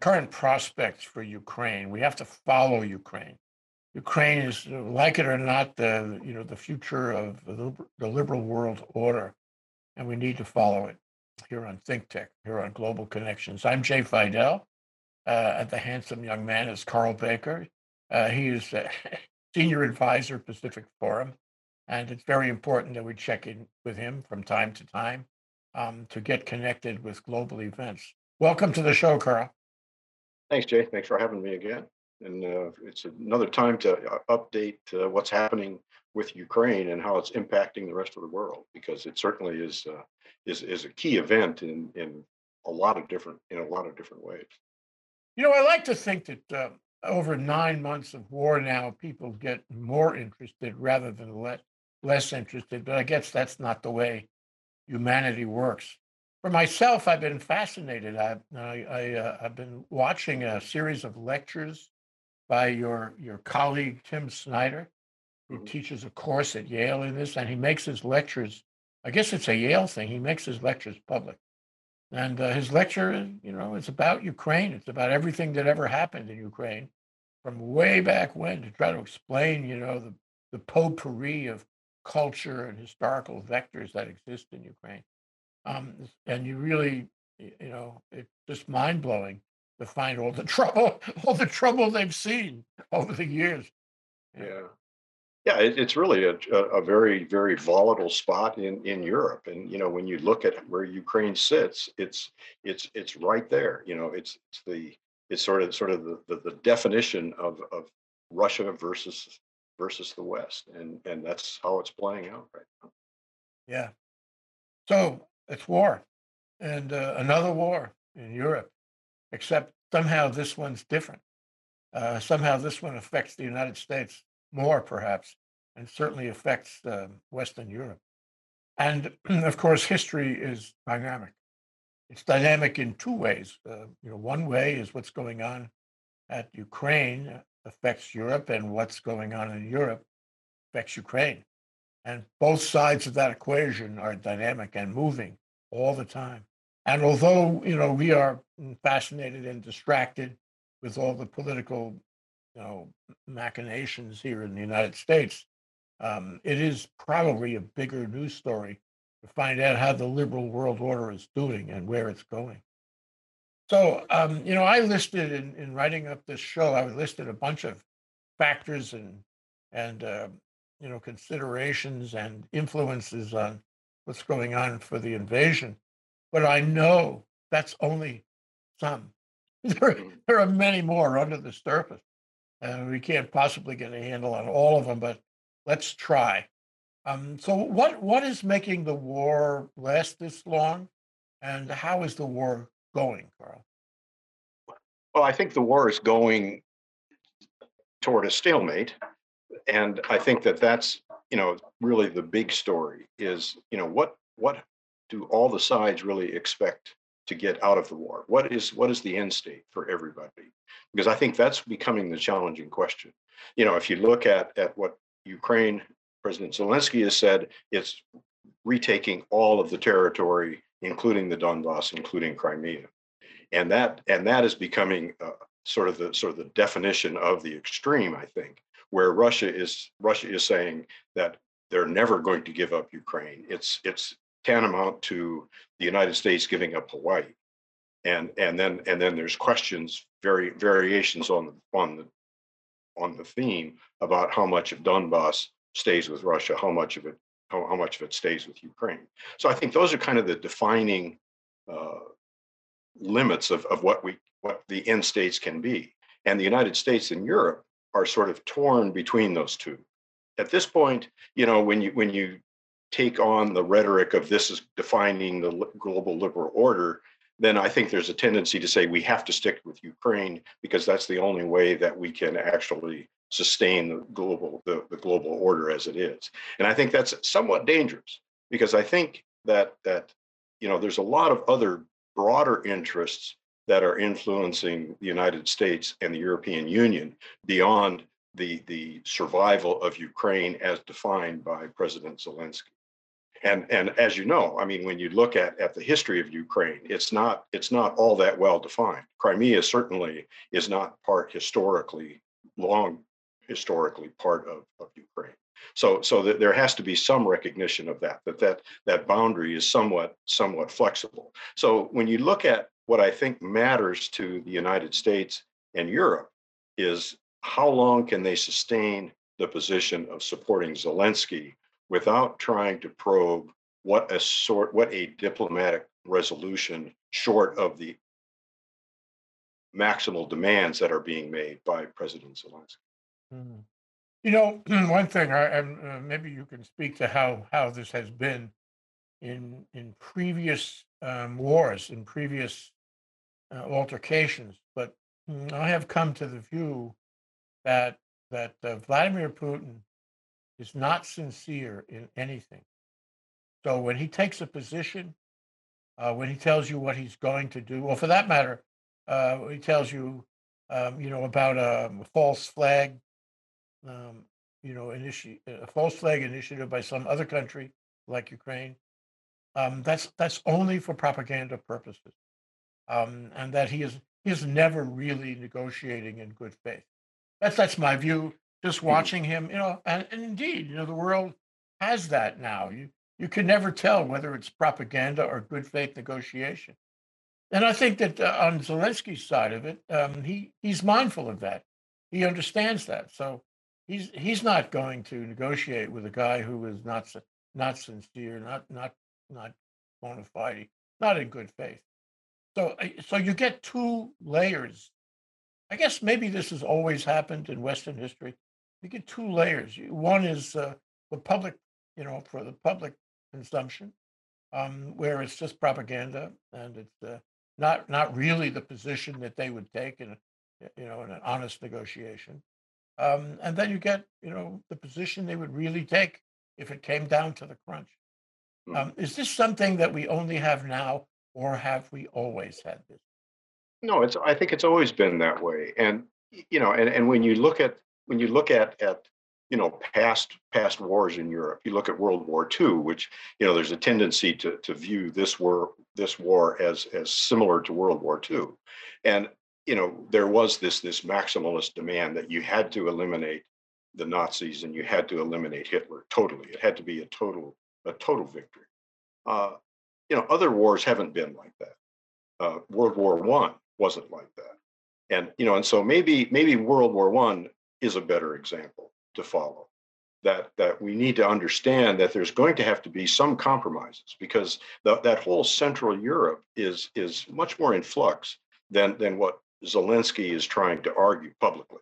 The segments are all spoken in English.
Current prospects for Ukraine, we have to follow Ukraine. Ukraine is, uh, like it or not, the you know the future of the, liberal world order, and we need to follow it here on Think Tech, here on Global Connections. I'm Jay Fidel, uh, and the handsome young man is Carl Baker. Uh, he is senior advisor, Pacific Forum, and it's very important that we check in with him from time to time um, to get connected with global events. Welcome to the show, Carl. Thanks, Jay. Thanks for having me again. And uh, it's another time to uh, update uh, what's happening with Ukraine and how it's impacting the rest of the world, because it certainly is uh, is is a key event in in a lot of different in a lot of different ways. You know, I like to think that uh, over nine months of war now, people get more interested rather than le- less interested. But I guess that's not the way humanity works. For myself, I've been fascinated. I, I, I uh, I've been watching a series of lectures by your your colleague Tim Snyder, who Mhm. teaches a course at Yale in this, and he makes his lectures. I guess it's a Yale thing. He makes his lectures public, and uh, his lecture, you know, is about Ukraine. It's about everything that ever happened in Ukraine, from way back when, to try to explain, you know, the the potpourri of culture and historical vectors that exist in Ukraine. Um, and you really, you know, it's just mind blowing to find all the trouble, all the trouble they've seen over the years. Yeah. Yeah, yeah. It, it's really a, a a very very volatile spot in in Europe. And you know, when you look at where Ukraine sits, it's it's it's right there. You know, it's it's the it's sort of sort of the the, the definition of of Russia versus versus the West, and and that's how it's playing out right now. Yeah. So it's war and uh, another war in Europe, except somehow this one's different. Uh, somehow this one affects the United States more, perhaps, and certainly affects um Western Europe. And of course, history is dynamic. It's dynamic in two ways. Uh, you know, one way is what's going on at Ukraine affects Europe, and what's going on in Europe affects Ukraine. And both sides of that equation are dynamic and moving all the time. And although, you know, we are fascinated and distracted with all the political, you know, machinations here in the United States, um, it is probably a bigger news story to find out how the liberal world order is doing and where it's going. So, um, you know, I listed in, in writing up this show, I listed a bunch of factors and and uh, you know considerations and influences on what's going on for the invasion. But I know that's only some. There, Mhm. there are many more under the surface, and we can't possibly get a handle on all of them. But let's try. Um, so, what what is making the war last this long, and how is the war going, Carl? Well, I think the war is going toward a stalemate, and I think that that's you know really the big story is you know what what do all the sides really expect to get out of the war? What is what is the end state for everybody? Because I think that's becoming the challenging question. You know, if you look at at what Ukraine President Zelensky has said, it's retaking all of the territory, including the Donbass, including Crimea and that and that is becoming uh, sort of the sort of the definition of the extreme i think where russia is russia is saying that they're never going to give up ukraine. It's it's tantamount to the united states giving up hawaii. And and then and then there's questions very variations on the on the on the theme about how much of donbass stays with russia how much of it how, how much of it stays with ukraine. So i think those are kind of the defining uh, limits of, of what we what the end states can be. And the United States and Europe are sort of torn between those two. At this point, you know, when you when you take on the rhetoric of this is defining the global liberal order, then I think there's a tendency to say we have to stick with Ukraine because that's the only way that we can actually sustain the global the, the global order as it is. And I think that's somewhat dangerous because I think that that you know there's a lot of other broader interests that are influencing the United States and the European Union beyond the, the survival of Ukraine as defined by President Zelensky. And, and as you know, I mean, when you look at, at the history of Ukraine, it's not, it's not all that well defined. Crimea certainly is not part historically, long historically part of, of Ukraine. So, so that there has to be some recognition of that, that that that boundary is somewhat somewhat flexible. So when you look at what I think matters to the United States and Europe is how long can they sustain the position of supporting Zelensky without trying to probe what a sort what a diplomatic resolution short of the maximal demands that are being made by President Zelensky. Mhm. You know, one thing, I, and uh, maybe you can speak to how how this has been in in previous um, wars, in previous uh, altercations, but mm, I have come to the view that that uh, Vladimir Putin is not sincere in anything. So when he takes a position, uh, when he tells you what he's going to do, or for that matter, uh, he tells you, um, you know, about um, a false flag um, you know, initi- a false flag initiative by some other country like Ukraine. Um, that's that's only for propaganda purposes, um, and that he is he is never really negotiating in good faith. That's that's my view. Just watching him, you know, and, and indeed, you know, the world has that now. You you can never tell whether it's propaganda or good faith negotiation. And I think that uh, on Zelensky's side of it, um, he he's mindful of that. He understands that. So He's he's not going to negotiate with a guy who is not not sincere, not not not bona fide, not in good faith. So so you get two layers. I guess maybe this has always happened in Western history. You get two layers. One is uh, the public, you know, for the public consumption, um, where it's just propaganda and it's uh, not not really the position that they would take in a, you know in an honest negotiation. Um, and then you get, you know, the position they would really take if it came down to the crunch. Mm. Um, is this something that we only have now, or have we always had this? No, it's I think it's always been that way. And you know, and, and when you look at when you look at at you know past past wars in Europe, you look at World War II, which you know there's a tendency to to view this war this war as as similar to World War II. And you know, there was this this maximalist demand that you had to eliminate the Nazis and you had to eliminate Hitler totally. It had to be a total a total victory. Uh, you know, other wars haven't been like that. Uh, World War One wasn't like that, and you know, and so maybe maybe World War One is a better example to follow. That that we need to understand that there's going to have to be some compromises because the, that whole Central Europe is is much more in flux than than what Zelensky is trying to argue publicly.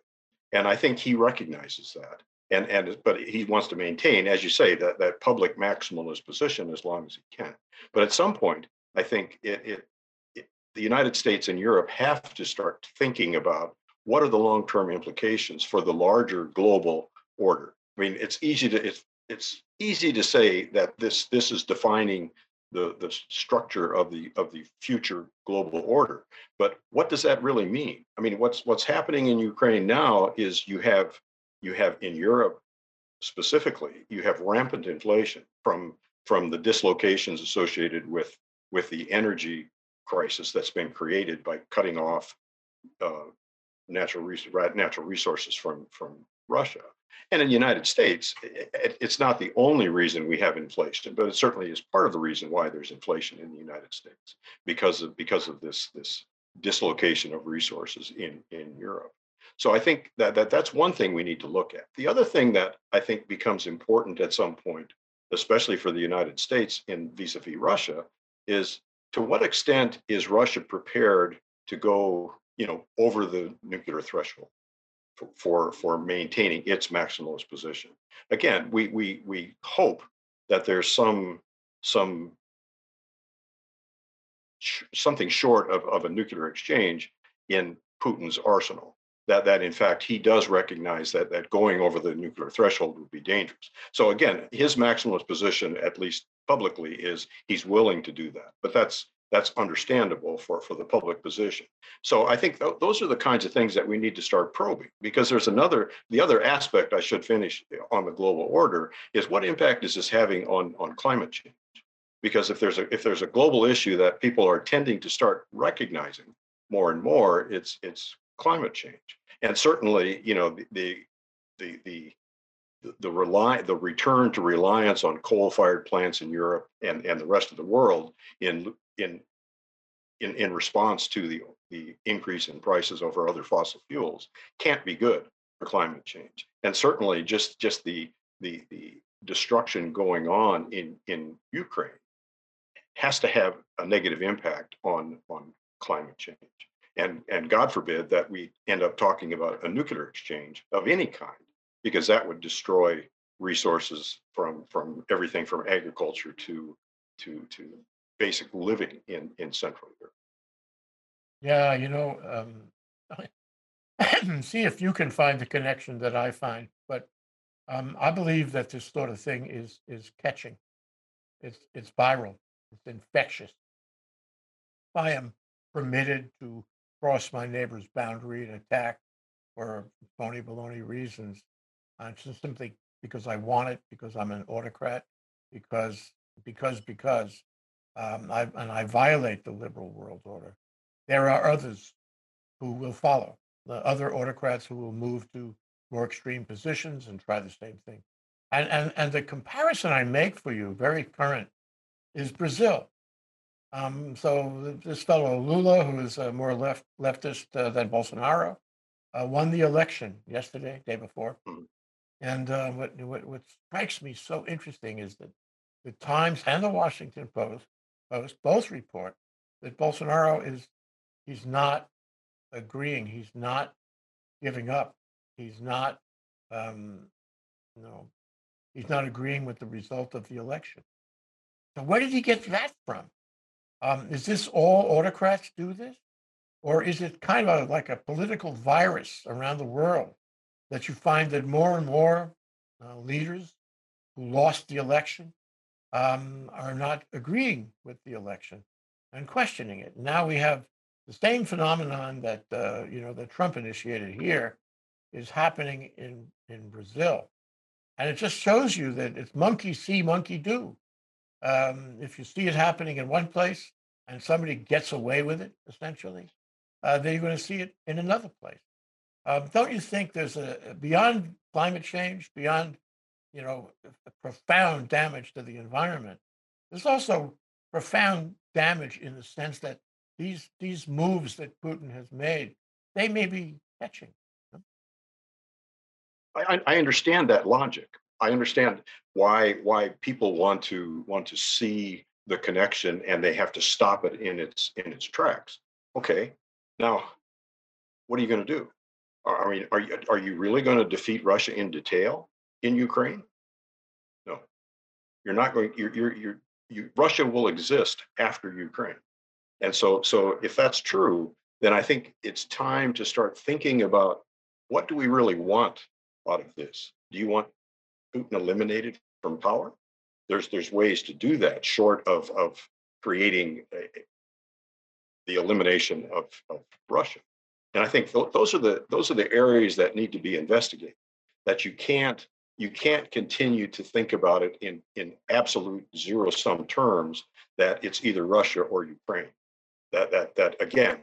And I think he recognizes that. And and but he wants to maintain, as you say, that that public maximalist position as long as he can. But at some point, I think it, it, it the United States and Europe have to start thinking about what are the long-term implications for the larger global order. I mean, it's easy to it's it's easy to say that this this is defining the the structure of the of the future global order. But what does that really mean? I mean, what's what's happening in Ukraine now is you have you have in Europe specifically, you have rampant inflation from from the dislocations associated with with the energy crisis that's been created by cutting off uh, natural res- natural resources from from Russia. And in the United States, i- i- it's not the only reason we have inflation, but it certainly is part of the reason why there's inflation in the United States because of because of this this dislocation of resources in in Europe. So I think that, that that's one thing we need to look at. The other thing that I think becomes important at some point, especially for the United States in vis-a-vis Russia, is to what extent is Russia prepared to go, you know, over the nuclear threshold for for, for maintaining its maximalist position? Again, we we we hope that there's some some something short of, of a nuclear exchange in Putin's arsenal. That, that in fact he does recognize that that going over the nuclear threshold would be dangerous. So again, his maximalist position, at least publicly, is he's willing to do that. But that's that's understandable for, for the public position. So I think tho- those are the kinds of things that we need to start probing because there's another, the other aspect I should finish on the global order is what impact is this having on, on climate change? Because if there's a, if there's a global issue that people are tending to start recognizing more and more, it's, it's climate change. And certainly, you know, the, the, the, the the- rely, the return to reliance on coal-fired plants in Europe and, and the rest of the world in, in, in, in response to the, the increase in prices over other fossil fuels can't be good for climate change. And certainly just, just the, the, the destruction going on in, in Ukraine has to have a negative impact on, on climate change. And, and God forbid that we end up talking about a nuclear exchange of any kind because that would destroy resources from from everything from agriculture to to to basic living in in Central Europe. Yeah, you know, um, see if you can find the connection that I find. But um, I believe that this sort of thing is is catching. It's it's viral. It's infectious. I am permitted to cross my neighbor's boundary and attack for phony baloney reasons, just simply because I want it, because I'm an autocrat, because because because um, I and I violate the liberal world order. There are others who will follow, the other autocrats who will move to more extreme positions and try the same thing. And and and the comparison I make for you, very current, is Brazil. Um, so this fellow Lula, who is uh, more left leftist uh, than Bolsonaro, uh, won the election yesterday, day before. Mhm. And uh, what, what what strikes me so interesting is that the Times and the Washington Post Post both report that Bolsonaro is he's not agreeing, he's not giving up, he's not um, you know he's not agreeing with the result of the election. So where did he get that from? Um, is this all autocrats do this, or is it kind of a, like a political virus around the world that you find that more and more uh, leaders who lost the election um, are not agreeing with the election and questioning it. Now we have the same phenomenon that uh, you know that Trump initiated here is happening in in Brazil, and it just shows you that it's monkey see, monkey do. Um, if you see it happening in one place and somebody gets away with it, essentially, uh, then you're going to see it in another place. Um, don't you think there's a beyond climate change, beyond you know profound damage to the environment? There's also profound damage in the sense that these these moves that Putin has made, they may be catching. I I understand that logic. I understand why why people want to want to see the connection and they have to stop it in its in its tracks. Okay, now what are you going to do? I mean, are you are you really going to defeat Russia in detail in Ukraine? No, you're not going. You're you're you're you, Russia will exist after Ukraine, and so so if that's true, then I think it's time to start thinking about what do we really want out of this. Do you want Putin eliminated from power? There's there's ways to do that, short of of creating a, the elimination of, of Russia. And I think th- those are the those are the areas that need to be investigated. That you can't you can't continue to think about it in in absolute zero sum terms that it's either Russia or Ukraine. That that that again,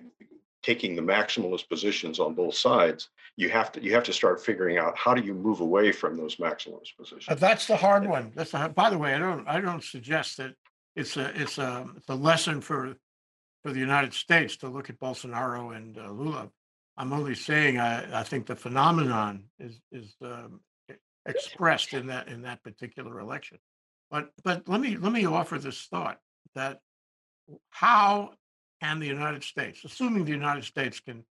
taking the maximalist positions on both sides, you have to you have to start figuring out how do you move away from those maximalist Uh, positions. That's the hard one. That's the, by the way, I don't I don't suggest that it's a it's a it's a lesson for for the United States to look at Bolsonaro and uh, Lula. I'm only saying I, I think the phenomenon is is um, expressed in that in that particular election. But but let me let me offer this thought that how can the United States, assuming the United States can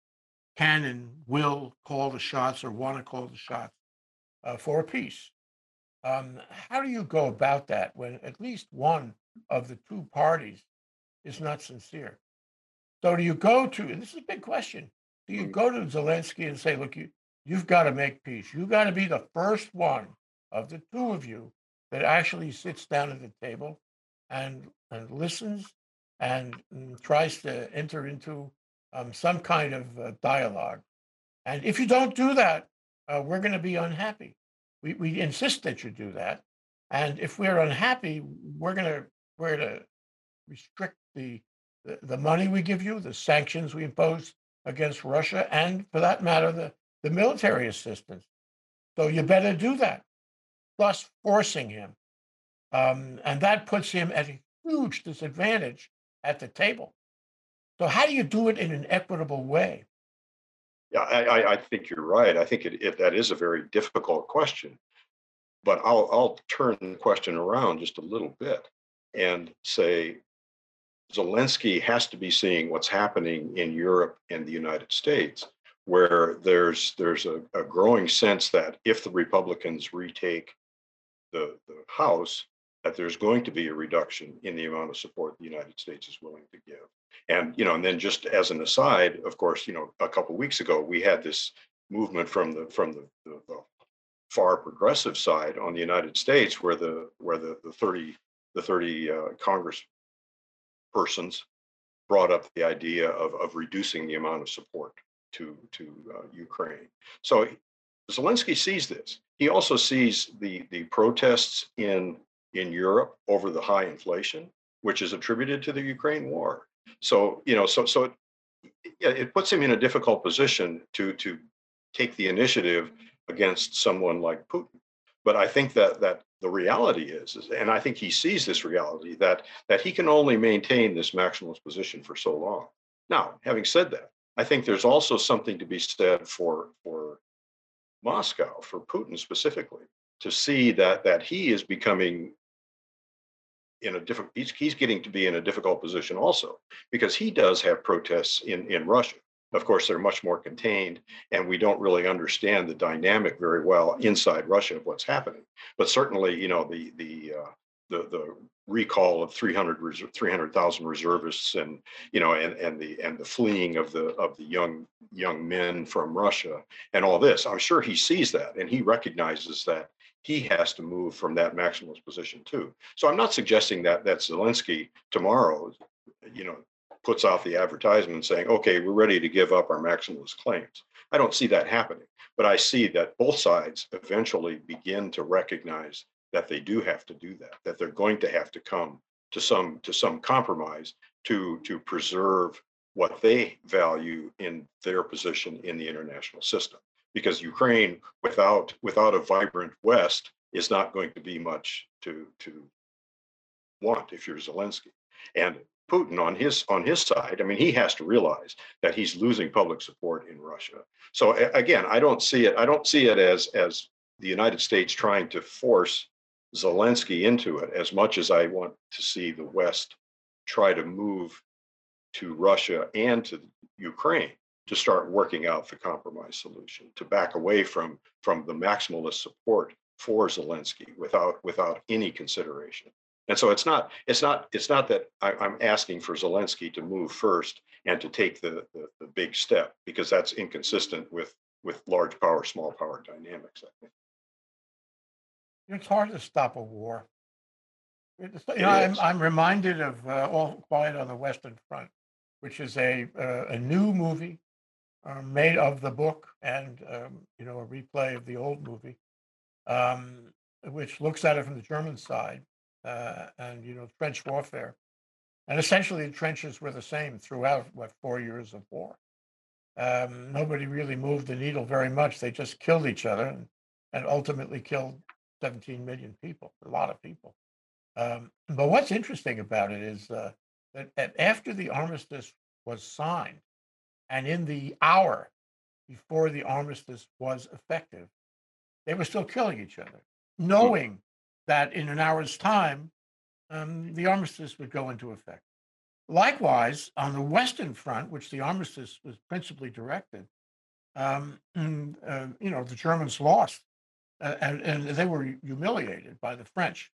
can and will call the shots or want to call the shots uh, for a peace, um, how do you go about that when at least one of the two parties is not sincere? So do you go to, and this is a big question, do you Mm. go to Zelensky and say, look, you, you've got to make peace. You've got to be the first one of the two of you that actually sits down at the table and, and listens and mm, tries to enter into um, some kind of uh, dialogue. And if you don't do that, uh, we're going to be unhappy. We, we insist that you do that. And if we're unhappy, we're going to we're to restrict the, the the money we give you, the sanctions we impose against Russia, and for that matter, the the military assistance. So you better do that. Thus, forcing him, um, and that puts him at a huge disadvantage at the table. So how do you do it in an equitable way? Yeah, I, I, think you're right. I think it, it, that is a very difficult question. But I'll, I'll turn the question around just a little bit and say Zelensky has to be seeing what's happening in Europe and the United States, where there's there's a, a growing sense that if the Republicans retake the, the House, that there's going to be a reduction in the amount of support the United States is willing to give. And you know, and then just as an aside, of course, you know, a couple weeks ago we had this movement from the from the, the, the far progressive side on the United States, where the where the, the 30 the 30 uh, Congress persons brought up the idea of, of reducing the amount of support to to uh, Ukraine. So Zelensky sees this. He also sees the the protests in in Europe over the high inflation, which is attributed to the Ukraine war. So you know, so so it, yeah, it puts him in a difficult position to to take the initiative against someone like Putin. But I think that that the reality is, is, and I think he sees this reality that that he can only maintain this maximalist position for so long. Now, having said that, I think there's also something to be said for for Moscow, for Putin specifically, to see that that he is becoming in a different he's, he's getting to be in a difficult position also because he does have protests in in Russia. Of course, they're much more contained, and we don't really understand the dynamic very well inside Russia of what's happening. But certainly, you know, the the uh, the the recall of 300 300,000 reservists and you know and and the and the fleeing of the of the young young men from Russia and all this I'm sure he sees that and he recognizes that he has to move from that maximalist position too. So I'm not suggesting that that Zelensky tomorrow, you know, puts out the advertisement saying, okay, we're ready to give up our maximalist claims. I don't see that happening, but I see that both sides eventually begin to recognize that they do have to do that, that they're going to have to come to some to some compromise to to preserve what they value in their position in the international system because Ukraine without without a vibrant West is not going to be much to to want if you're Zelensky. And Putin on his on his side, I mean, he has to realize that he's losing public support in Russia. So again, I don't see it. I don't see it as as the United States trying to force Zelensky into it as much as I want to see the West try to move to Russia and to Ukraine to start working out the compromise solution, to back away from from the maximalist support for Zelensky without without any consideration. And so it's not it's not it's not that I, am asking for Zelensky to move first and to take the, the the big step because that's inconsistent with with large power small power dynamics. I think It's hard to stop a war. It's, you know, I'm. I'm reminded of uh, All Quiet on the Western Front, which is a uh, a new movie uh, made of the book and um, you know a replay of the old movie, um, which looks at it from the German side uh, and you know trench warfare, and essentially the trenches were the same throughout what four years of war. Um, nobody really moved the needle very much. They just killed each other and, and ultimately killed 17 million people, a lot of people. Um, but what's interesting about it is uh, that after the armistice was signed, and in the hour before the armistice was effective, they were still killing each other, knowing that in an hour's time, um, the armistice would go into effect. Likewise, on the Western Front, which the armistice was principally directed, um, mm, uh, you know, the Germans lost, uh, and, and they were humiliated by the French,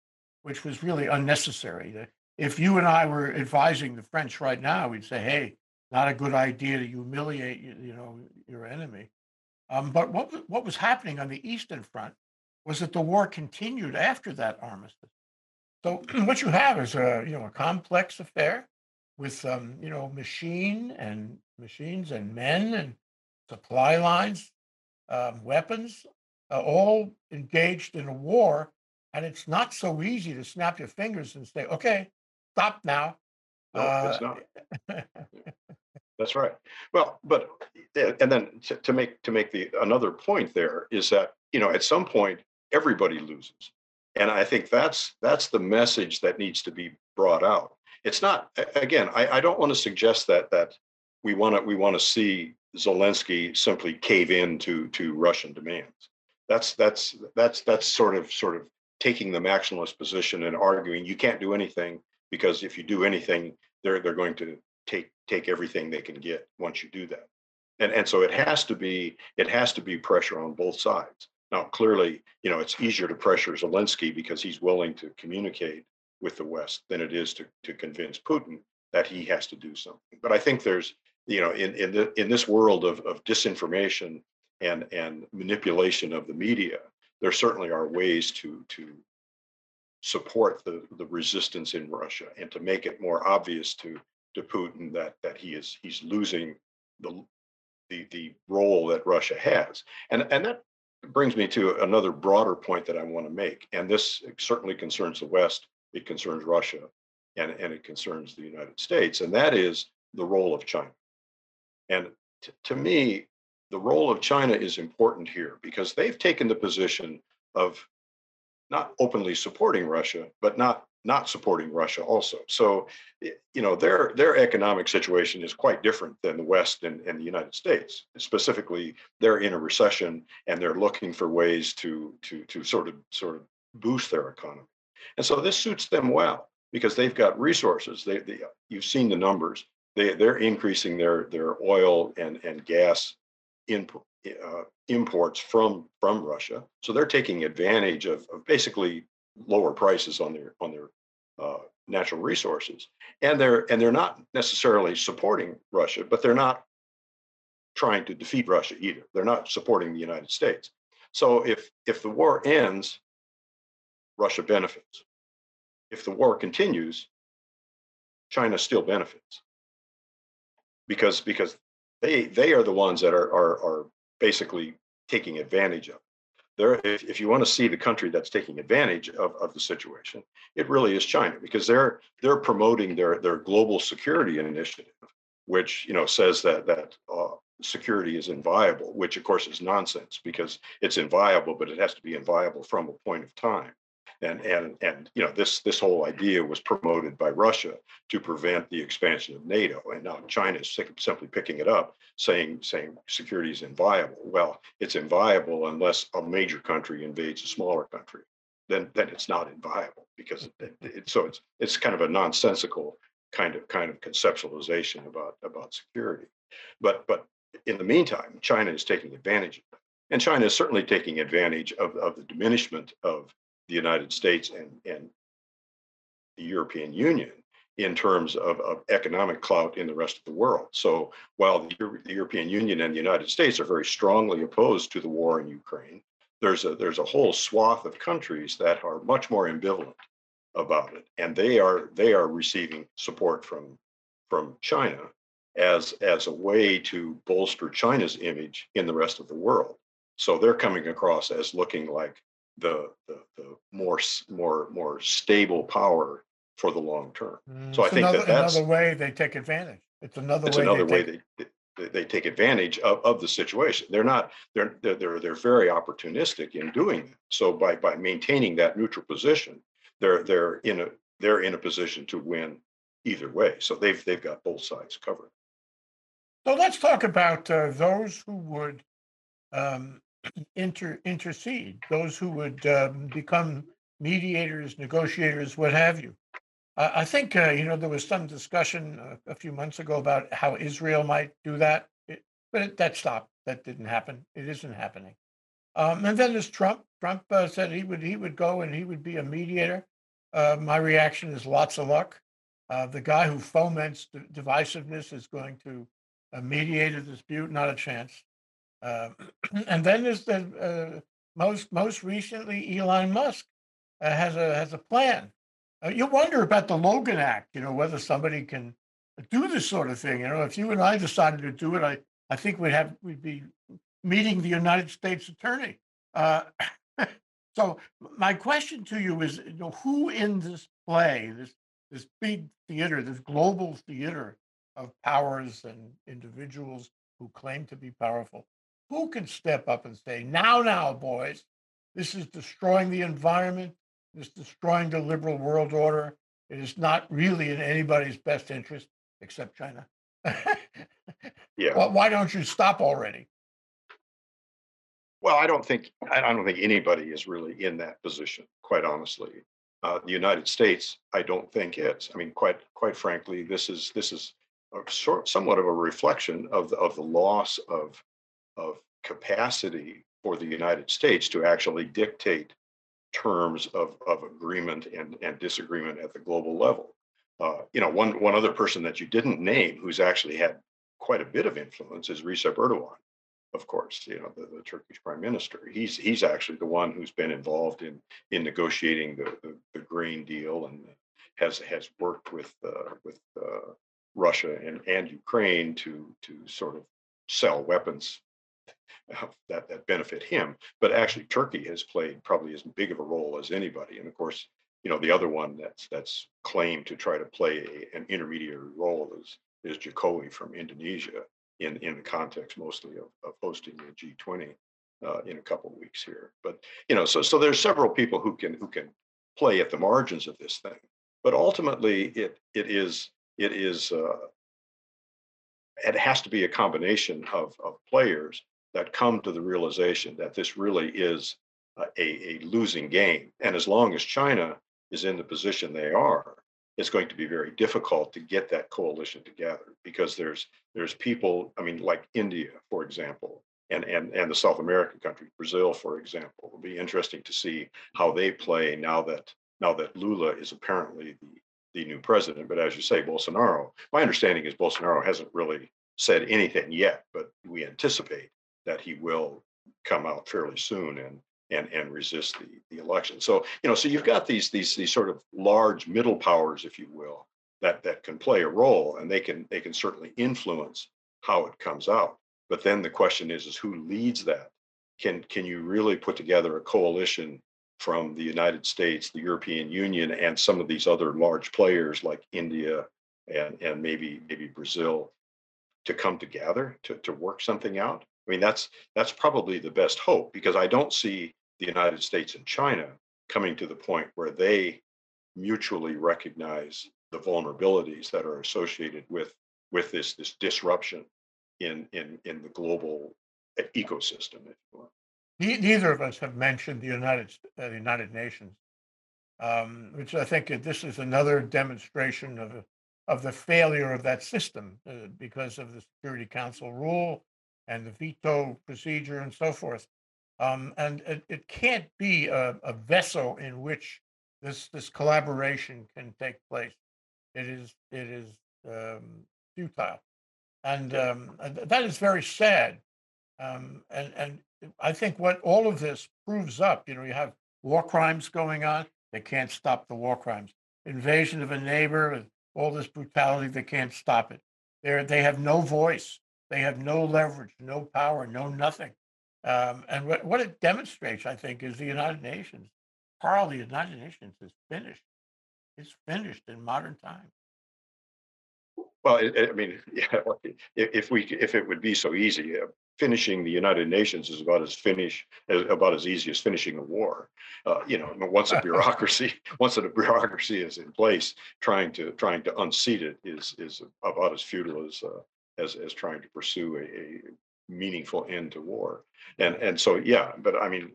which was really unnecessary. If you and I were advising the French right now, we'd say, "Hey, not a good idea to humiliate you, you know your enemy." Um, but what what was happening on the Eastern Front was that the war continued after that armistice. So what you have is a you know a complex affair with, um, you know, machine and machines and men and supply lines, um, weapons, uh, all engaged in a war. And it's not so easy to snap your fingers and say, okay, stop now. No, Uh. That's right. Well, but uh, and then to, to make to make the another point there is that you know at some point everybody loses, and I think that's that's the message that needs to be brought out. It's not again. I, I don't want to suggest that that we want to we want to see Zelensky simply cave in to to Russian demands. That's that's that's that's sort of sort of taking the maximalist position and arguing you can't do anything because if you do anything they're they're going to take take everything they can get once you do that. And and so it has to be it has to be pressure on both sides. Now clearly you know it's easier to pressure zelensky because he's willing to communicate with the west than it is to to convince putin that he has to do something. But i think there's you know in in the in this world of of disinformation and and manipulation of the media there certainly are ways to to support the the resistance in russia and to make it more obvious to to Putin that that he is he's losing the the the role that Russia has, and and that brings me to another broader point that I want to make, and this certainly concerns the West, it concerns Russia, and and it concerns the United States, and that is the role of China, and t- to me. The role of China is important here because they've taken the position of not openly supporting Russia, but not not supporting Russia also. So, you know, their their economic situation is quite different than the West and, and the United States. Specifically, they're in a recession and they're looking for ways to to to sort of sort of boost their economy. And so this suits them well because they've got resources. They, they you've seen the numbers. They they're increasing their their oil and and gas input uh, imports from from Russia. So they're taking advantage of, of basically lower prices on their on their uh, natural resources, and they're and they're not necessarily supporting Russia, but they're not trying to defeat Russia either. They're not supporting the United States. So if if the war ends, Russia benefits. If the war continues, China still benefits because because they they are the ones that are are, are basically taking advantage of. it. There, if, if you want to see the country that's taking advantage of, of the situation, it really is China because they're they're promoting their their global security initiative, which you know says that that uh, security is inviolable, which of course is nonsense because it's inviolable, but it has to be inviolable from a point of time. And and and you know this this whole idea was promoted by Russia to prevent the expansion of NATO, and now China is simply picking it up, saying saying security is inviolable. Well, it's inviolable unless a major country invades a smaller country. Then then it's not inviolable because it, it, so it's it's kind of a nonsensical kind of kind of conceptualization about about security. But but in the meantime, China is taking advantage of and China is certainly taking advantage of of the diminishment of the United States and and the European Union in terms of, of economic clout in the rest of the world. So while the, Euro- the European Union and the United States are very strongly opposed to the war in Ukraine, there's a there's a whole swath of countries that are much more ambivalent about it, and they are they are receiving support from from China as as a way to bolster China's image in the rest of the world. So they're coming across as looking like the the, the more more more stable power for the long term. Mm, So I think another, that that's another way they take advantage. It's another it's way they another way take, they, they they take advantage of, of the situation. They're not they're they're they're they're very opportunistic in doing that. So by by maintaining that neutral position, they're they're in a they're in a position to win either way. So they've they've got both sides covered. so let's talk about uh, those who would um, inter, intercede, those who would um, become mediators, negotiators, what have you. I I think, uh, you know, there was some discussion uh, a few months ago about how Israel might do that, it- but it, that stopped. That didn't happen. It isn't happening. Um, and then there's Trump. Trump uh, said he would he would go and he would be a mediator. Uh, my reaction is lots of luck. Uh, the guy who foments divisiveness is going to uh, mediate a dispute. Not a chance. Uh, and then there's the uh, most most recently Elon Musk uh, has a has a plan. Uh, you wonder about the Logan Act. You know whether somebody can do this sort of thing. You know, if you and I decided to do it, I, I think we'd have, we'd be meeting the United States Attorney. Uh, so my question to you is, you know, who in this play, this, this big theater, this global theater of powers and individuals who claim to be powerful, who can step up and say, now, now, boys, this is destroying the environment, this is destroying the liberal world order. It is not really in anybody's best interest except China. Yeah. Well, why don't you stop already? Well, I don't think, I don't think anybody is really in that position, quite honestly. Uh, the United States, I don't think is. I mean, quite, quite frankly, this is, this is a sort, somewhat of a reflection of, the of the loss of, of capacity for the United States to actually dictate terms of, of agreement and, and disagreement at the global level. Uh, you know, one, one other person that you didn't name who's actually had quite a bit of influence is Recep Erdogan of course, you know, the, the Turkish prime minister. He's he's actually the one who's been involved in in negotiating the the, the grain deal and has has worked with uh, with uh, Russia and and Ukraine to to sort of sell weapons that that benefit him. But actually, Turkey has played probably as big of a role as anybody. And of course, you know, the other one that's that's claimed to try to play a, an intermediary role is is Jokowi from Indonesia in, in the context mostly of, of hosting the G20 uh, in a couple of weeks here. But, you know, so, so there's several people who can, who can play at the margins of this thing. But ultimately, it, it is, it is, uh, it has to be a combination of, of players that come to the realization that this really is a, a losing game. And as long as China is in the position they are, it's going to be very difficult to get that coalition together because there's there's people i mean like india for example and and and the south american countries brazil for example it'll be interesting to see how they play now that now that lula is apparently the the new president but as you say bolsonaro my understanding is bolsonaro hasn't really said anything yet but we anticipate that he will come out fairly soon and and and resist the the election. So you know, so you've got these these these sort of large middle powers, if you will, that that can play a role, and they can they can certainly influence how it comes out. But then the question is, is who leads that? Can can you really put together a coalition from the United States, the European Union, and some of these other large players like India and and maybe maybe Brazil to come together to, to work something out? I mean, that's that's probably the best hope because I don't see the United States and China coming to the point where they mutually recognize the vulnerabilities that are associated with with this this disruption in in in the global ecosystem. If you will. Ne- Neither of us have mentioned the United, uh, the United Nations, um, which I think this is another demonstration of, of the failure of that system uh, because of the Security Council rule and the veto procedure and so forth. Um, and it, it can't be a, a vessel in which this this collaboration can take place. It is it is um, futile, and, um, and that is very sad. Um, and and I think what all of this proves up, you know, you have war crimes going on. They can't stop the war crimes. Invasion of a neighbor, and all this brutality, they can't stop it. They they have no voice. They have no leverage, no power, no nothing. Um, and what, what it demonstrates, I think, is the United Nations. Carl, the United Nations is finished. It's finished in modern times. Well, I mean, yeah, if, if we if it would be so easy, uh, finishing the United Nations is about as finish as, about as easy as finishing a war. Uh, you know, once a bureaucracy once a bureaucracy is in place, trying to trying to unseat it is is about as futile as uh, as as trying to pursue a, a meaningful end to war. And and so yeah, but I mean,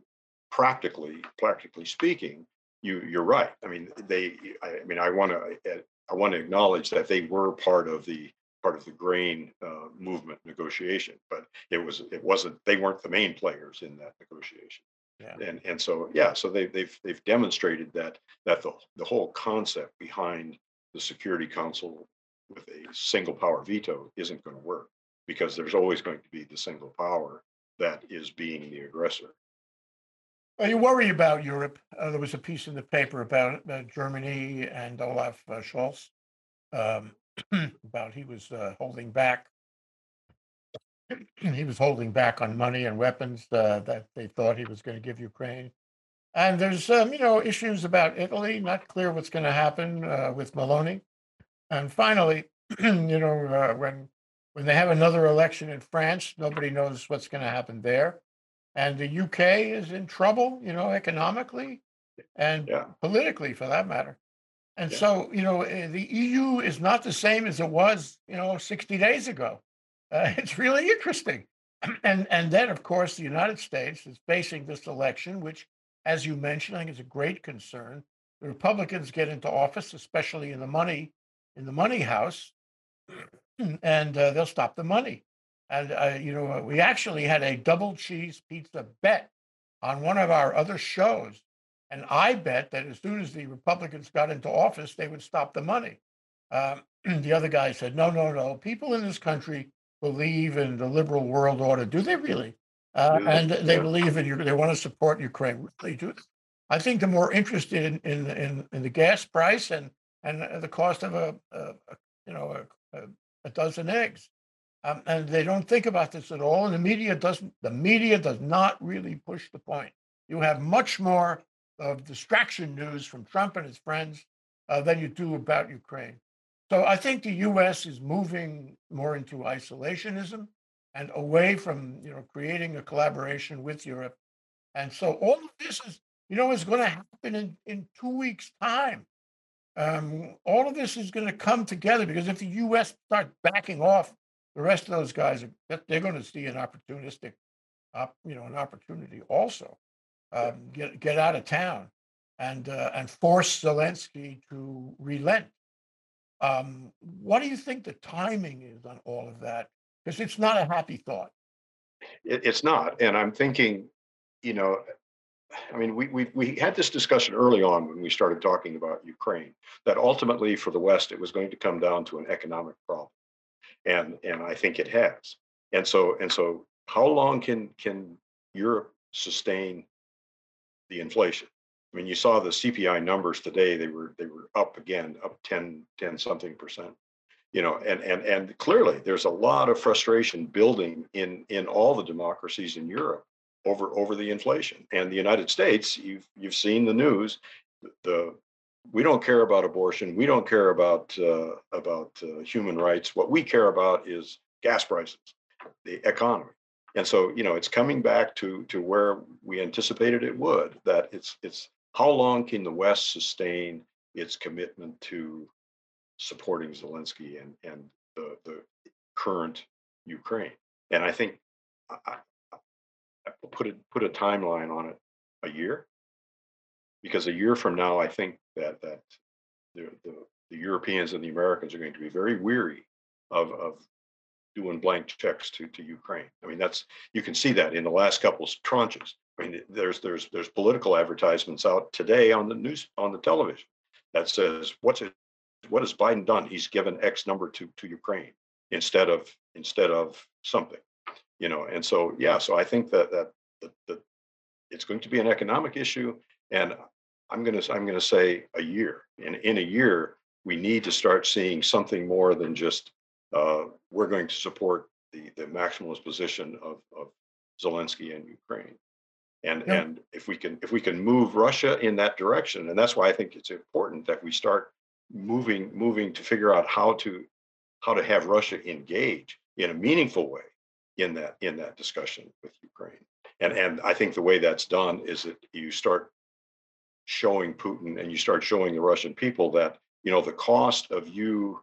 practically practically speaking, you you're right. I mean, they. I, I mean, I want to I want to acknowledge that they were part of the part of the grain uh, movement negotiation, but it was it wasn't they weren't the main players in that negotiation. Yeah. And and so yeah, so they they've they've demonstrated that that the the whole concept behind the Security Council with a single power veto isn't going to work because there's always going to be the single power that is being the aggressor. Well, you worry about Europe. Uh, there was a piece in the paper about uh, Germany and Olaf uh, Scholz. Um, about he was uh, holding back. he was holding back on money and weapons uh, that they thought he was going to give Ukraine. And there's, um, you know, issues about Italy. Not clear what's going to happen uh, with Meloni. And finally, you know, uh, when when they have another election in France, nobody knows what's going to happen there. And the UK is in trouble, you know, economically and Yeah. politically, for that matter. And Yeah. so, you know, eh, the EU is not the same as it was, you know, 60 days ago. Uh, it's really interesting. And and then, of course, the United States is facing this election, which, as you mentioned, I think is a great concern. The Republicans get into office, especially in the money in the money house, and uh, they'll stop the money. And uh, you know, we actually had a double cheese pizza bet on one of our other shows, and I bet that as soon as the Republicans got into office, they would stop the money. Um, the other guy said, "No, no, no. People in this country believe in the liberal world order. Do they really? Uh, they? and they Yeah. believe in you. They want to support Ukraine. Really do. they? I think they're more interested in in in, in the gas price and and the cost of a, a, a you know a, a, a dozen eggs." Um, and they don't think about this at all. And the media doesn't. The media does not really push the point. You have much more of distraction news from Trump and his friends uh, than you do about Ukraine. So I think the U.S. is moving more into isolationism and away from you know creating a collaboration with Europe. And so all of this is you know is going to happen in in two weeks' time. Um, all of this is going to come together because if the U.S. starts backing off, the rest of those guys are they're going to see an opportunistic, op, you know, an opportunity also um, get get out of town and uh, and force Zelensky to relent. Um, what do you think the timing is on all of that? Because it's not a happy thought. It, it's not. And I'm thinking, you know, I mean, we, we, we had this discussion early on when we started talking about Ukraine, that ultimately for the West, it was going to come down to an economic problem. And, and I think it has. And so, and so how long can, can Europe sustain the inflation? I mean, you saw the CPI numbers today, they were, they were up again, up 10, 10 something percent. You know, and, and, and clearly there's a lot of frustration building in, in all the democracies in Europe over over the inflation. And the United States, you've you've seen the news. The, we don't care about abortion. We don't care about uh, about uh, human rights. What we care about is gas prices, the economy. And so you know it's coming back to to where we anticipated it would. That it's it's how long can the West sustain its commitment to supporting Zelensky and and the the current Ukraine. And I think put it put a timeline on it a year because a year from now I think that that the, the the Europeans and the Americans are going to be very weary of of doing blank checks to to Ukraine. I mean that's you can see that in the last couple of tranches. I mean there's there's there's political advertisements out today on the news on the television that says what's it what has Biden done? He's given X number to to Ukraine instead of instead of something you know and so yeah so i think that that that, that it's going to be an economic issue and i'm going to i'm going to say a year. And in a year we need to start seeing something more than just uh, we're going to support the the maximalist position of of zelensky and ukraine. And Yeah. and if we can if we can move russia in that direction and that's why i think it's important that we start moving moving to figure out how to how to have russia engage in a meaningful way in that in that discussion with Ukraine. And and I think the way that's done is that you start showing Putin and you start showing the Russian people that you know the cost of you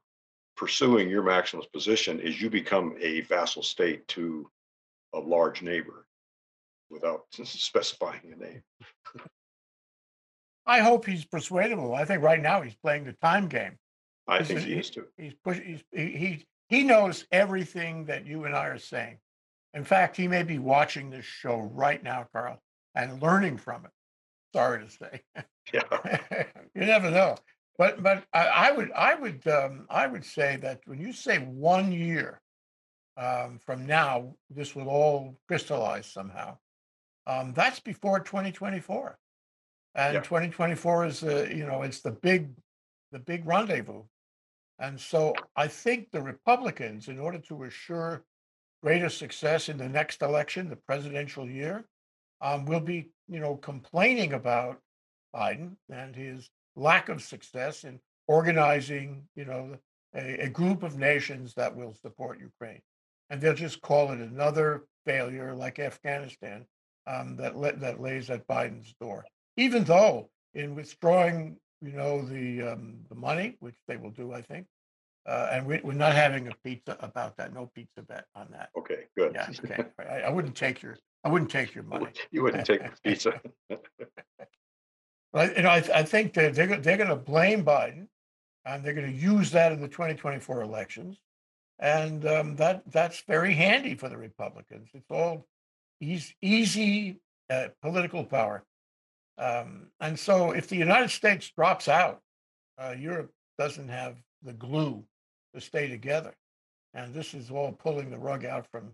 pursuing your maximalist position is you become a vassal state to a large neighbor without specifying a name. I hope he's persuadable. I think right now he's playing the time game. I think he is too. He's push, he's, he, he he knows everything that you and I are saying. In fact, he may be watching this show right now, Carl, and learning from it. Sorry to say. Yeah. you never know. But but I, I would I would um, I would say that when you say one year um, from now, this will all crystallize somehow. Um, that's before 2024, and Yeah. 2024 is uh, you know it's the big the big rendezvous. And so I think the Republicans, in order to assure greater success in the next election, the presidential year, um, will be, you know, complaining about Biden and his lack of success in organizing, you know, a, a group of nations that will support Ukraine. And they'll just call it another failure like Afghanistan um, that, la- that lays at Biden's door. Even though in withdrawing, you know, the, um, the money, which they will do, I think, uh, and we, we're not having a pizza about that. No pizza bet on that. Okay, good. Yeah, okay. I, I wouldn't take your, I wouldn't take your money. You wouldn't take the pizza. But, you know, I, I think that they're, go- they're gonna blame Biden and they're gonna use that in the twenty twenty-four elections. And, um, that, that's very handy for the Republicans. It's all easy, easy, uh, political power. Um, and so if the United States drops out, uh, Europe doesn't have the glue to stay together. And this is all pulling the rug out from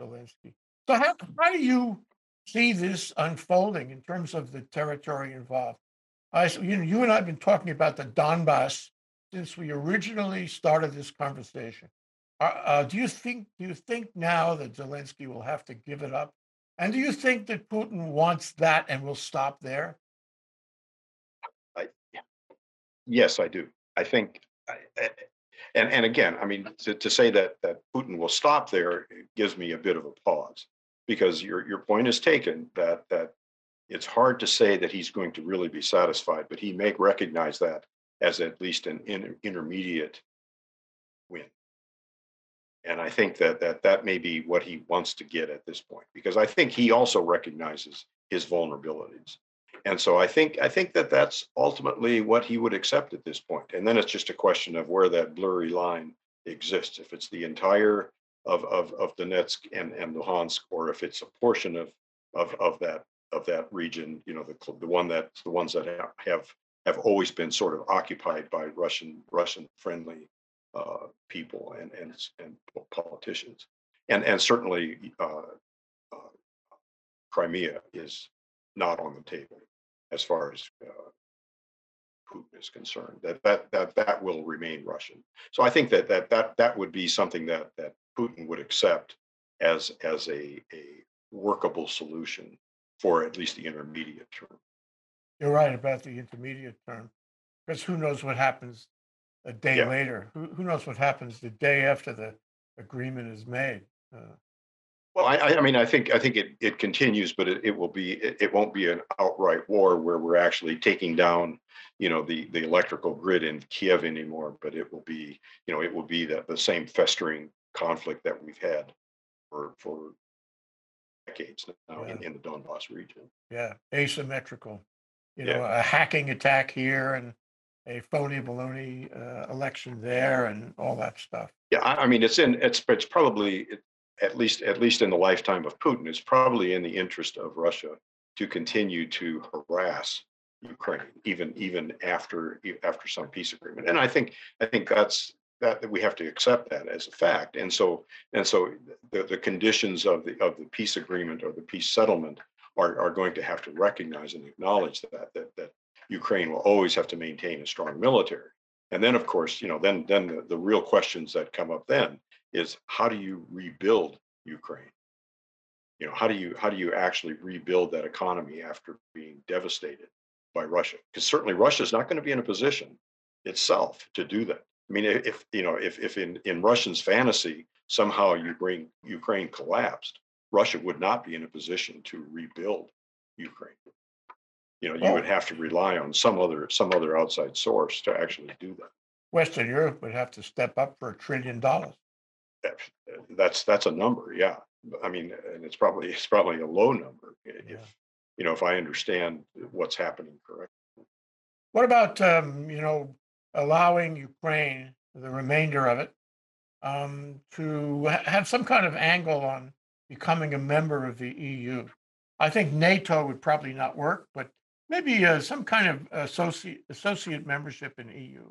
Zelensky. So how, how do you see this unfolding in terms of the territory involved? I, you know, you and I have been talking about the Donbass since we originally started this conversation. Uh, uh, do you think, do you think now that Zelensky will have to give it up? And do you think that Putin wants that and will stop there? Yes, I do. I think, I- and, and again, I mean, to, to say that, that Putin will stop there gives me a bit of a pause. Because your, your point is taken that, that it's hard to say that he's going to really be satisfied, but he may recognize that as at least an in- intermediate. And I think that, that that may be what he wants to get at this point, because I think he also recognizes his vulnerabilities. And so I think, I think that that's ultimately what he would accept at this point. And then it's just a question of where that blurry line exists. If it's the entire of, of, of Donetsk and, and Luhansk, or if it's a portion of, of, of that, of that region, you know, the, the one that, the ones that have, have, have always been sort of occupied by Russian, Russian friendly uh, people and, and, and politicians. And, and certainly uh, uh, Crimea is not on the table as far as uh, Putin is concerned. That that that that will remain Russian. So I think that that that that would be something that that Putin would accept as as a a workable solution for at least the intermediate term. You're right about the intermediate term, because who knows what happens a day Yeah. later? Who, who knows what happens the day after the agreement is made? Uh, Well, I, I mean, I think, I think it, it continues, but it, it will be, it, it won't be an outright war where we're actually taking down, you know, the, the electrical grid in Kiev anymore, but it will be, you know, it will be that the same festering conflict that we've had for, for decades now in, Yeah. in the Donbass region. yeah, asymmetrical. You Yeah. know, a hacking attack here and a phony baloney uh, election there and all that stuff. Yeah, I, I mean, it's in, it's, it's probably, at least, at least in the lifetime of Putin, it's probably in the interest of Russia to continue to harass Ukraine, even, even after, after some peace agreement. And I think, I think that's, that, that we have to accept that as a fact. And so, and so the, the conditions of the, of the peace agreement or the peace settlement are, are going to have to recognize and acknowledge that, that, that Ukraine will always have to maintain a strong military. And then, of course, you know, then, then the, the real questions that come up then is how do you rebuild Ukraine? You know, how do you, how do you actually rebuild that economy after being devastated by Russia? Because certainly Russia is not going to be in a position itself to do that. I mean, if, you know, if, if in, in Russians' fantasy, somehow Ukraine, Ukraine collapsed, Russia would not be in a position to rebuild Ukraine. You know, you would Oh. have to rely on some other, some other outside source to actually do that. Western Europe would have to step up for a trillion dollars. that's that's a number yeah i mean and it's probably it's probably a low number if Yeah. you know if i understand what's happening correctly. What about, um, you know, allowing Ukraine, the remainder of it, um, to ha- have some kind of angle on becoming a member of the EU? I think NATO would probably not work, but maybe uh, some kind of associate associate membership in EU.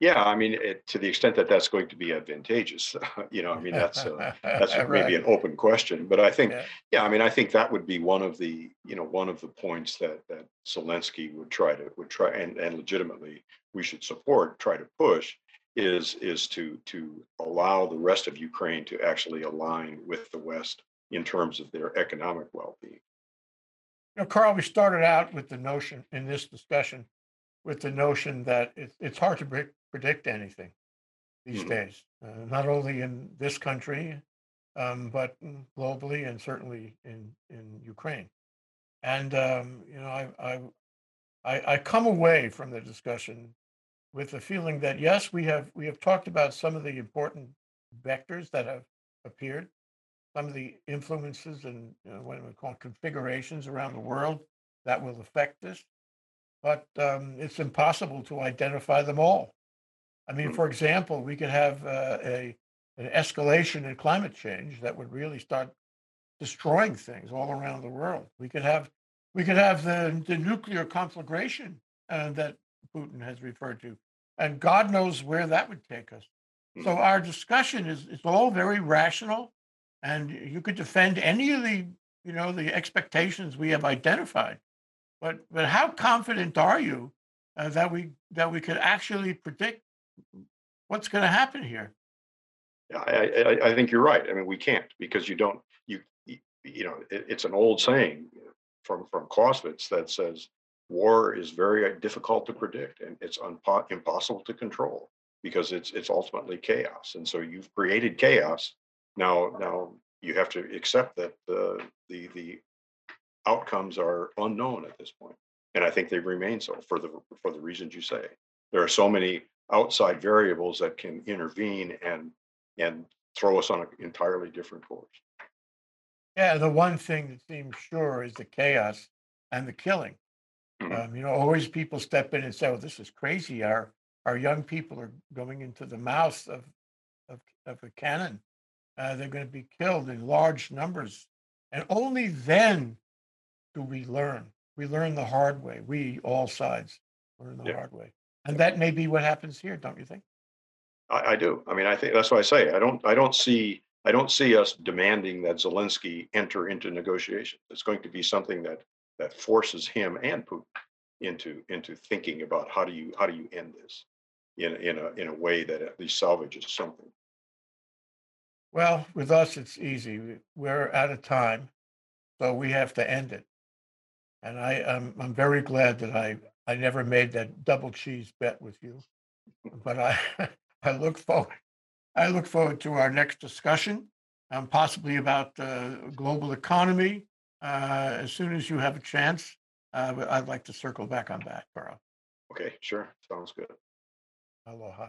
yeah i mean it, to the extent that that's going to be advantageous you know i mean that's uh, that's maybe an open question but i think Yeah. yeah i mean i think that would be one of the you know one of the points that that zelensky would try to would try and, and legitimately we should support, try to push, is is to to allow the rest of Ukraine to actually align with the West in terms of their economic well-being. Know, Carl, we started out with the notion in this discussion with the notion that it's it's hard to pre- predict anything these Mhm. days, uh, not only in this country, um, but globally and certainly in in Ukraine. And um, you know, I, I I I come away from the discussion with the feeling that yes, we have we have talked about some of the important vectors that have appeared, some of the influences and you know, what we call configurations around the world that will affect this, but um, it's impossible to identify them all. I mean, Mm. for example, we could have uh, a an escalation in climate change that would really start destroying things all around the world. We could have we could have the, the nuclear conflagration uh, that Putin has referred to, and God knows where that would take us. So Mhm. our discussion is it's all very rational, and you could defend any of the you know the expectations we have identified, but but how confident are you uh, that we that we could actually predict what's going to happen here? Yeah, I, I, I- think you're right. I mean, we can't because you don't, you, you you know, it, it's an old saying from, from Clausewitz that says war is very difficult to predict and it's unpo- impossible to control because it's, it's ultimately chaos. And so you've created chaos. Now, now you have to accept that the, the, the outcomes are unknown at this. And I think they remain so for the, for the reasons you say. There are so many outside variables that can intervene and and throw us on an entirely different course. Yeah, the one thing that seems sure is the chaos and the killing. Mhm. Um, you know, always people step in and say, "Well, this is crazy. Our our young people are going into the mouth of of, of a cannon. Uh, they're going to be killed in large numbers, and only then do we learn. We learn the hard way. We all sides learn the Yeah. hard way, and that may be what happens here, don't you think? I, I do. I mean, I think that's why I say I don't. I don't see. I don't see us demanding that Zelensky enter into negotiations. It's going to be something that that forces him and Putin into into thinking about how do you how do you end this in in a in a way that at least salvages something. Well, with us, it's easy. We- We're out of time, so we have to end it. And I am I'm very glad that I I never made that double cheese bet with you. But I I look forward I look forward to our next discussion, um, possibly about uh, global economy. Uh, as soon as you have a chance, uh, I'd like to circle back on that, Carl. Okay, sure, sounds good. Aloha.